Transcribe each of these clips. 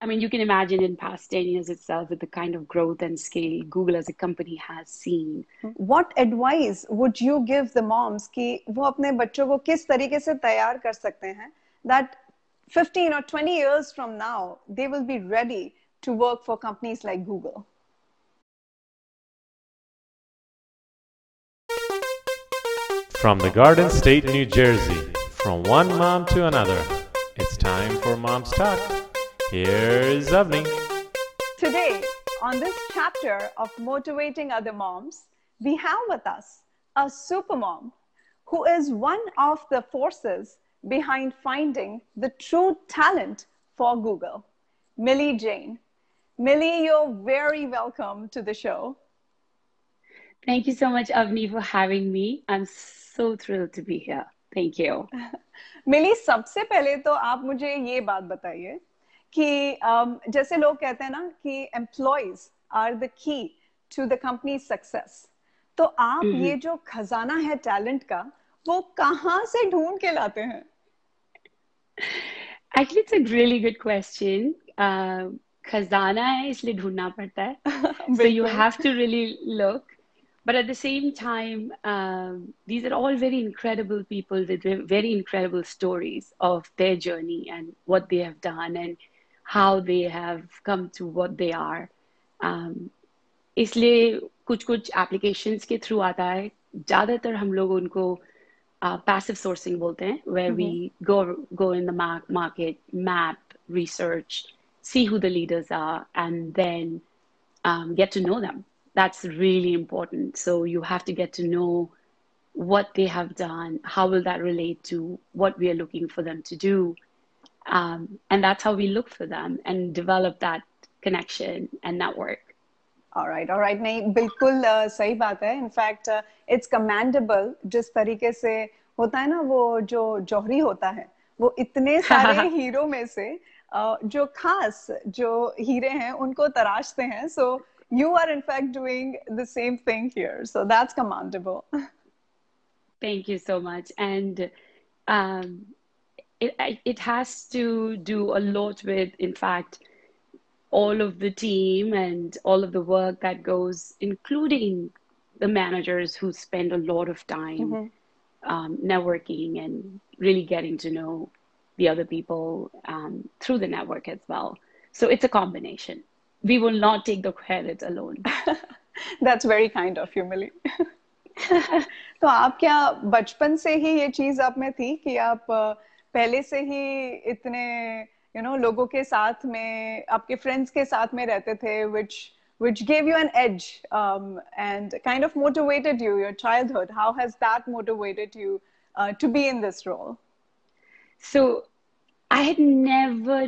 I mean, you can imagine in past 10 years itself with the kind of growth and scale Google as a company has seen. What advice would you give the moms कि वो अपने बच्चों को किस तरीके से तैयार कर सकते हैं that 15 or 20 years from now they will be ready to work for companies like Google? From the Garden State, New Jersey, from one mom to another, it's time for Mom's Talk. Here's Avni. Today, on this chapter of Motivating Other Moms, we have with us a supermom who is one of the forces behind finding the true talent for Google, Mily Jain. Mily, you're very welcome to the show. Thank you so much, Avni, for having me. I'm so thrilled to be here. Thank you. Mily, सबसे पहले तो आप मुझे ये बात बताइए कि um, जैसे लोग कहते हैं ना कि employees are the key to the company success तो आप ये जो खजाना है टैलेंट का वो कहाँ से ढूंढ के लाते हैं? Actually it's a really good question खजाना है इसलिए ढूंढना पड़ता है। So you have to really look but at the same time these are all very incredible people with very incredible stories of their journey and what they have done and how they have come to what they are. Um, इसलिए कुछ कुछ applications के through आता है ज़्यादातर हम लोग उनको passive sourcing बोलते हैं where mm-hmm. we go go in the market map research see who the leaders are and then um, get to know them that's really important so you have to get to know what they have done how will that relate to what we are looking for them to do um, and that's how we look for them and develop that connection and network. All right, all right. नहीं बिल्कुल uh, सही बात है in fact it's commendable जिस तरीके से होता है ना वो जो जौहरी होता है वो इतने सारे हीरो में से uh, जो खास जो हीरे हैं उनको तराशते हैं सो you are in fact doing the same thing here so that's commendable thank you so much and um, it, it has to do a lot with, in fact, all of the team and all of the work that goes, including the managers who spend a lot of time mm-hmm. um, networking and really getting to know the other people um, through the network as well. So it's a combination. We will not take the credit alone. That's very kind of you, Mily. तो आप क्या बचपन से ही ये चीज आप में थी कि आप uh, पहले से ही इतने यू नो लोगों के साथ में आपके फ्रेंड्स के साथ में रहते थे which which gave you an edge um, and kind of motivated you your childhood how has that motivated you uh, to be in this role so i had never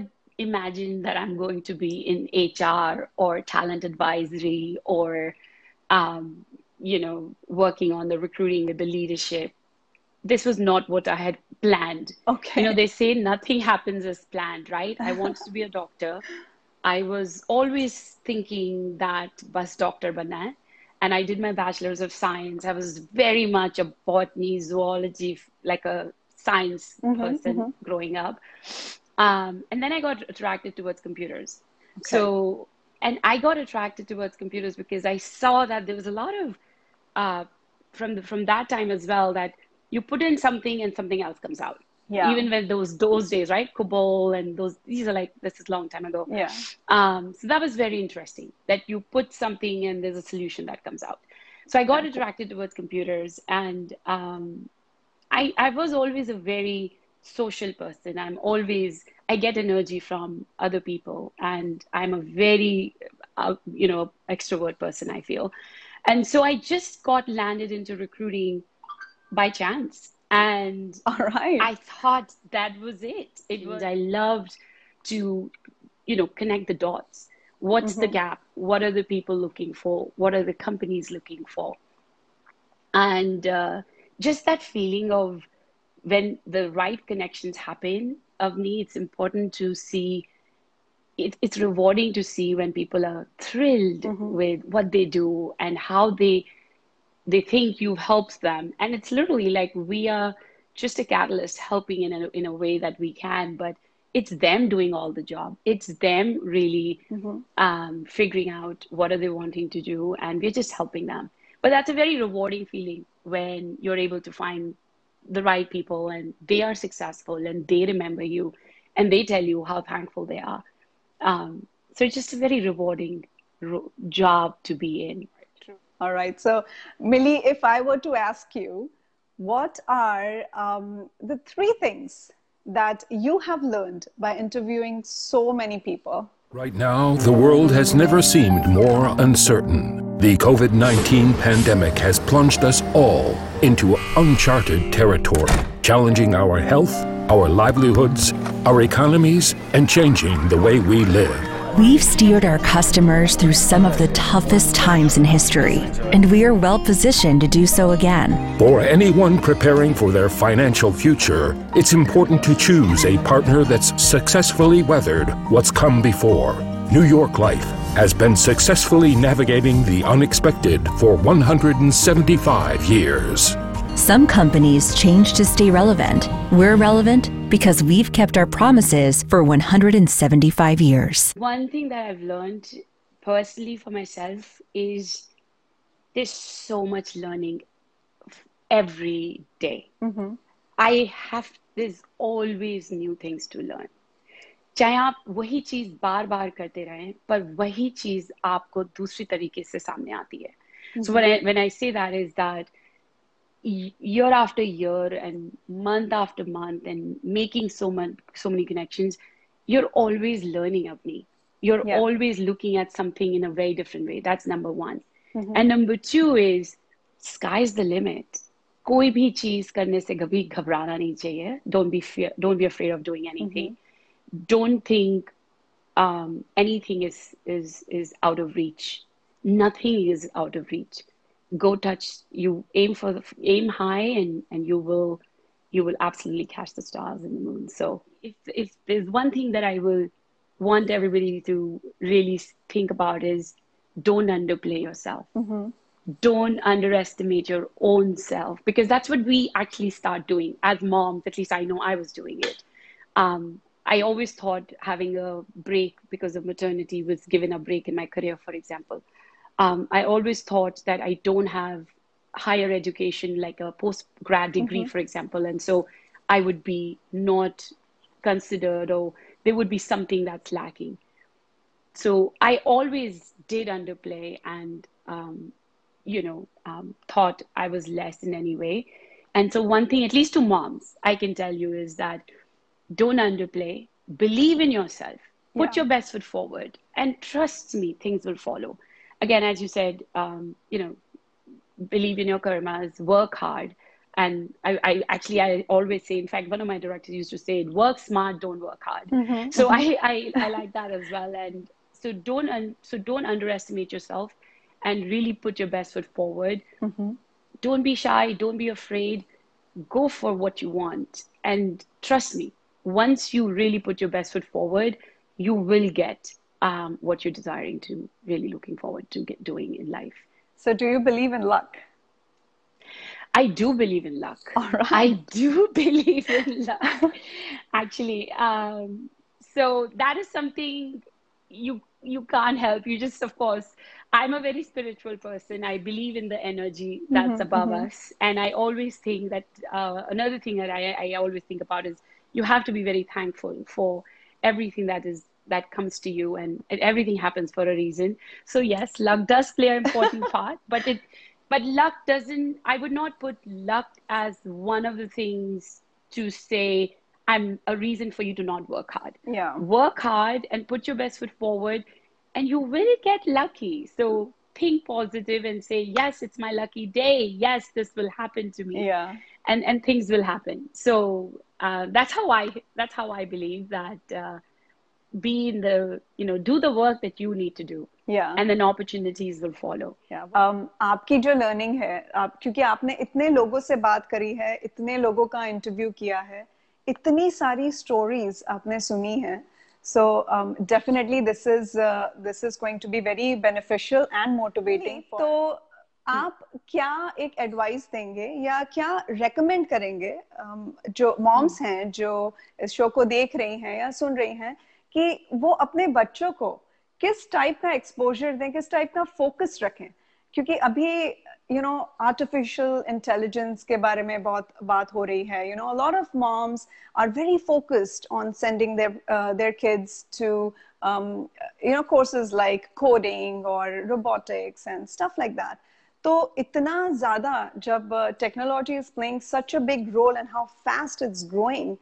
imagined that i'm going to be in hr or talent advisory or um, you know working on the recruiting with the leadership this was not what I had planned. Okay. You know, they say nothing happens as planned, right? I wanted to be a doctor. I was always thinking that bus doctor bana and I did my bachelor's of science. I was very much a botany, zoology, like a science mm-hmm, person mm-hmm. growing up. Um, and then I got attracted towards computers. Okay. So, and I got attracted towards computers because I saw that there was a lot of, uh, from the, from that time as well, that you put in something and something else comes out. Yeah. Even when those those days, right? COBOL and those these are like this is a long time ago. Yeah. Um, so that was very interesting that you put something and there's a solution that comes out. So I got attracted towards computers and um, I I was always a very social person. I'm always I get energy from other people and I'm a very uh, you know extrovert person I feel. And so I just got landed into recruiting by chance. And all right. I thought that was it. It was I loved to, you know, connect the dots. What's mm-hmm. the gap? What are the people looking for? What are the companies looking for? And uh, just that feeling of when the right connections happen of me, it's important to see it, it's rewarding to see when people are thrilled mm-hmm. with what they do and how they they think you've helped them. And it's literally like we are just a catalyst helping in a, in a way that we can but it's them doing all the job. It's them really mm-hmm. um, figuring out what are they wanting to do and we're just helping them. But that's a very rewarding feeling when you're able to find the right people and they are successful and they remember you and they tell you how thankful they are. Um, so it's just a very rewarding ro- job to be in all right so mily if i were to ask you what are um, the three things that you have learned by interviewing so many people? Right now, the world has never seemed more uncertain. The COVID 19 pandemic has plunged us all into uncharted territory, challenging our health, our livelihoods, our economies, and changing the way we live. We've steered our customers through some of the toughest times in history, and we are well positioned to do so again. For anyone preparing for their financial future, it's important to choose a partner that's successfully weathered what's come before. New York Life has been successfully navigating the unexpected for 175 years. Some companies change to stay relevant. We're relevant because we've kept our promises for 175 years. One thing that I've learned personally for myself is there's so much learning every day. Mm-hmm. I have, there's always new things to learn. चाहे आप वही चीज बार बार करते रहें पर वही चीज आपको दूसरी तरीके से सामने आती है so when I say that is that year after year and month after month and making so much so many connections you're always learning of me you're yeah. always looking at something in a very different way that's number one mm-hmm. and number two is sky's the limit कोई भी चीज करने से कभी घबराना नहीं चाहिए don't be fear don't be afraid of doing anything mm-hmm. don't think um, anything is is is out of reach nothing is out of reach go touch you aim for the aim high and and you will you will absolutely catch the stars and the moon. So if if there's one thing that i will want everybody to really think about is don't underplay yourself. Mm-hmm. don't underestimate your own self because that's what we actually start doing. As moms at least i know i was doing it. Um, i always thought having a break because of maternity was given a break in my career for example um, I always thought that I don't have higher education, like a post grad degree, mm-hmm. for example, and so I would be not considered, or there would be something that's lacking. So I always did underplay and, um, you know, um, thought I was less in any way. And so, one thing, at least to moms, I can tell you is that don't underplay, believe in yourself, put yeah. your best foot forward, and trust me, things will follow again, as you said, um, you know, believe in your karmas, work hard. And I, I, actually, I always say, in fact, one of my directors used to say, work smart, don't work hard. Mm-hmm. So I, I, I like that as well. And so don't, un- so don't underestimate yourself and really put your best foot forward. Mm-hmm. Don't be shy. Don't be afraid. Go for what you want. And trust me, once you really put your best foot forward, you will get um, what you're desiring to really looking forward to get doing in life. So, do you believe in luck? I do believe in luck. Right. I do believe in luck, actually. Um, so that is something you you can't help. You just, of course, I'm a very spiritual person. I believe in the energy that's mm-hmm, above mm-hmm. us, and I always think that uh, another thing that I, I always think about is you have to be very thankful for everything that is that comes to you and, and everything happens for a reason. So yes luck does play an important part but it but luck doesn't i would not put luck as one of the things to say i'm a reason for you to not work hard. Yeah. Work hard and put your best foot forward and you will get lucky. So think positive and say yes it's my lucky day. Yes this will happen to me. Yeah. And and things will happen. So uh, that's how i that's how i believe that uh, be in the you know do the work that you need to do yeah and then opportunities will follow yeah um आपकी जो learning है आप क्योंकि आपने इतने लोगों से बात करी है इतने लोगों का इंटरव्यू किया है इतनी सारी स्टोरीज आपने सुनी है so um, definitely this is uh, this is going to be very beneficial and motivating तो आप क्या एक एडवाइस देंगे या क्या रेकमेंड करेंगे जो मॉम्स हम्म। हैं जो इस शो को देख रही हैं या सुन रही हैं कि वो अपने बच्चों को किस टाइप का एक्सपोजर दें, किस टाइप का फोकस रखें। क्योंकि अभी यू नो आर्टिफिशियल इंटेलिजेंस के बारे में बहुत बात हो रही है। You know lot of moms are very focused on sending their their kids to you know courses like coding और robotics and stuff like that तो इतना ज़्यादा जब technology is playing such a big role and how fast it's growing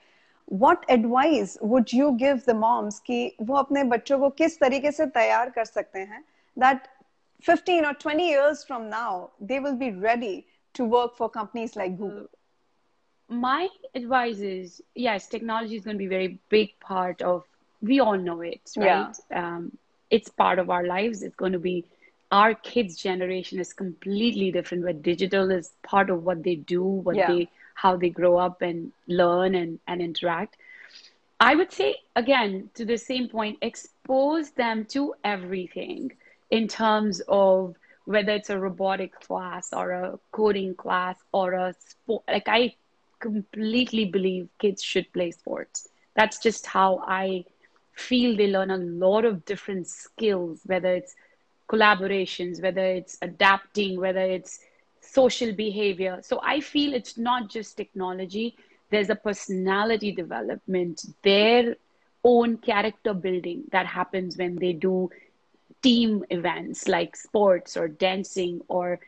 what advice would you give the moms कि वो अपने बच्चों को किस तरीके से तैयार कर सकते हैं that 15 or 20 years from now they will be ready to work for companies like Google? My advice is yes, technology is going to be a very big part of. We all know it, right? Yeah. Um, it's part of our lives. It's going to be our kids' generation is completely different. Where digital is part of what they do, what yeah. they how they grow up and learn and, and interact. I would say, again, to the same point, expose them to everything in terms of whether it's a robotic class or a coding class or a sport. Like, I completely believe kids should play sports. That's just how I feel they learn a lot of different skills, whether it's collaborations, whether it's adapting, whether it's social behavior. So I feel it's not just technology, there's a personality development, their own character building that happens when they do team events like sports or dancing or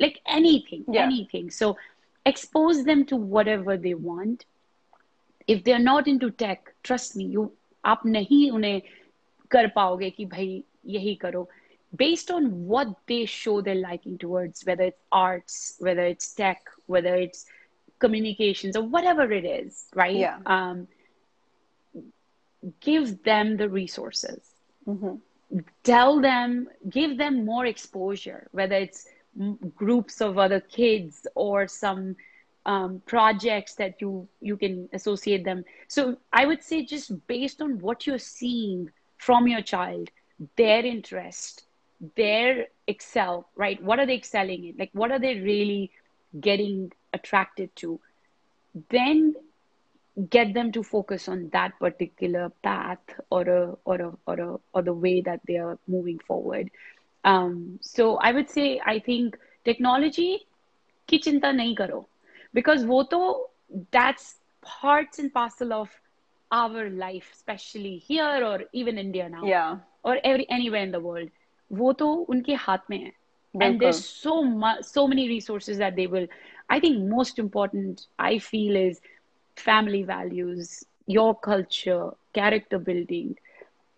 like anything, yeah. anything. So expose them to whatever they want. If they're not into tech, trust me, you आप नहीं उन्हें कर पाओगे कि भाई यही करो based on what they show their liking towards, whether it's arts, whether it's tech, whether it's communications, or whatever it is, right? Yeah. Um, give them the resources. Mm-hmm. Tell them, give them more exposure, whether it's groups of other kids or some um, projects that you you can associate them. So I would say just based on what you're seeing from your child, their interest, their excel right? What are they excelling in? Like what are they really getting attracted to? Then get them to focus on that particular path or a or a or a or the way that they are moving forward. Um, so i would say i think technology ki chinta nahi karo because wo to that's parts and parcel of our life especially here or even india now yeah. or every anywhere in the world वो तो उनके हाथ में है and there's so much so many resources that they will i think most important i feel is family values your culture character building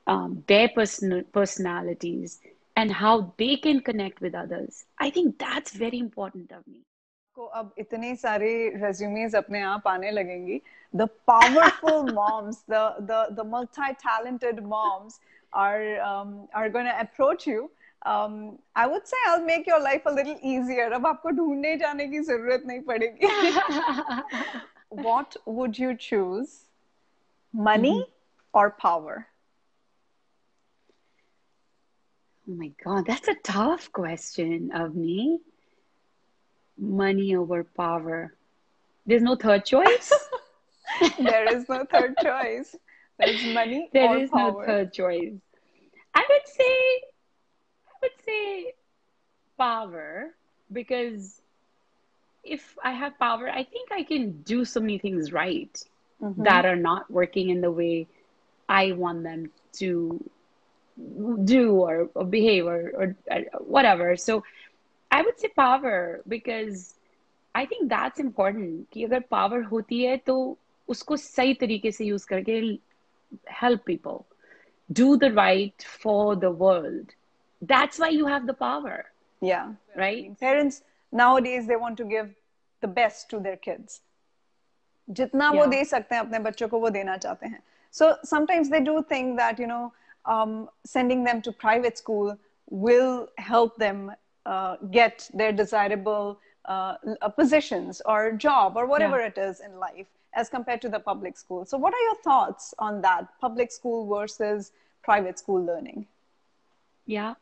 um, their personal personalities and how they can connect with others i think that's very important of me को अब इतने सारे resumes अपने आप आने लगेंगी the powerful moms the the the multi talented moms are um, are going to approach you um, I would say I'll make your life a little easier. अब आपको ढूंढने जाने की जरूरत नहीं पड़ेगी. what would you choose? Money mm-hmm. or power? Oh my God, that's a tough question of me. Money over power. There's no third choice. there is no third choice. There's money. There is power. no third choice. I would say, I would say, power because if I have power, I think I can do so many things right mm-hmm. that are not working in the way I want them to do or, or behave or, or, or whatever. So I would say power because I think that's important कि अगर power होती है तो उसको सही तरीके से use करके help people, do the right for the world. That's why you have the power. Yeah. Right? Parents nowadays they want to give the best to their kids. जितना yeah. वो दे सकते हैं अपने बच्चों को वो देना चाहते हैं. So sometimes they do think that you know um, sending them to private school will help them uh, get their desirable uh, positions or job or whatever yeah. it is in life as compared to the public school. So, what are your thoughts on that public school versus private school learning? Yeah.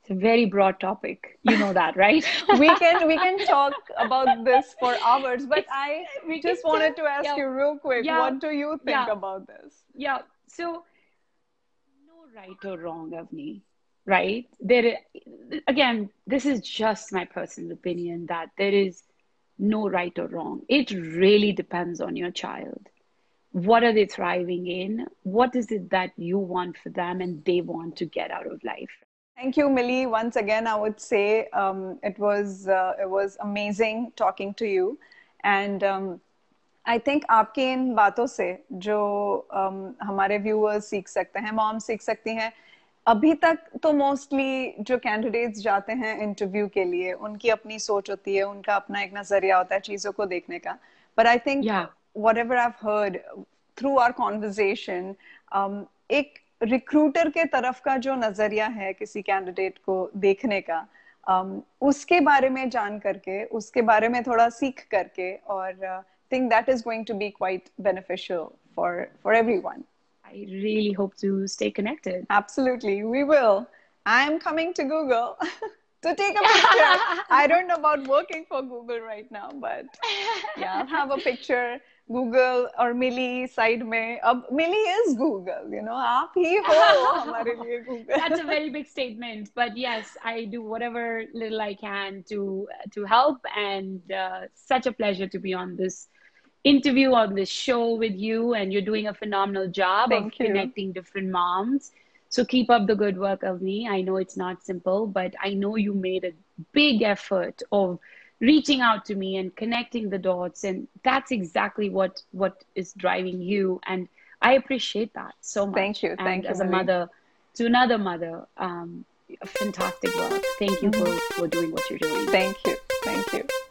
it's a very broad topic. You know that, right? we can we can talk about this for hours, but I we just wanted to ask yeah. you real quick. Yeah. What do you think yeah. about this? Yeah. So no right or wrong, Avni. Right? There again, this is just my personal opinion that there is no right or wrong. It really depends on your child. What are they thriving in? What is it that you want for them and they want to get out of life? Thank you, Mily. Once again, I would say um, it was uh, it was amazing talking to you, and um, think think आपकी इन बातों से जो um, हमारे viewers सीख सकते हैं moms सीख सकती हैं अभी तक तो मोस्टली जो कैंडिडेट्स जाते हैं इंटरव्यू के लिए उनकी अपनी सोच होती है उनका अपना एक नज़रिया होता है चीज़ों को देखने का। But I think whatever I heard through our conversation एक रिक्रूटर के तरफ़ का जो नज़रिया है किसी कैंडिडेट को देखने का um, उसके बारे में जान करके उसके बारे में थोड़ा सीख करके और think that is going to be quite beneficial for for everyone I really hope to stay connected. Absolutely, we will. I'm coming to Google to take a picture. I don't know about working for Google right now, but yeah, I'll have a picture. Google or Mily side me. अब Mily is Google, you know, आप Google. That's a very big statement, but yes, I do whatever little I can to to help, and uh, such a pleasure to be on this interview on this show with you and you're doing a phenomenal job Thank of you. connecting different moms. So keep up the good work of me. I know it's not simple but i know you made a big effort of reaching out to me and connecting the dots and that's exactly what what is driving you and i appreciate that so much. Thank you. Thank and you as a mother to another mother um, fantastic work. Thank you mm-hmm. for for doing what you're doing. Thank you. Thank you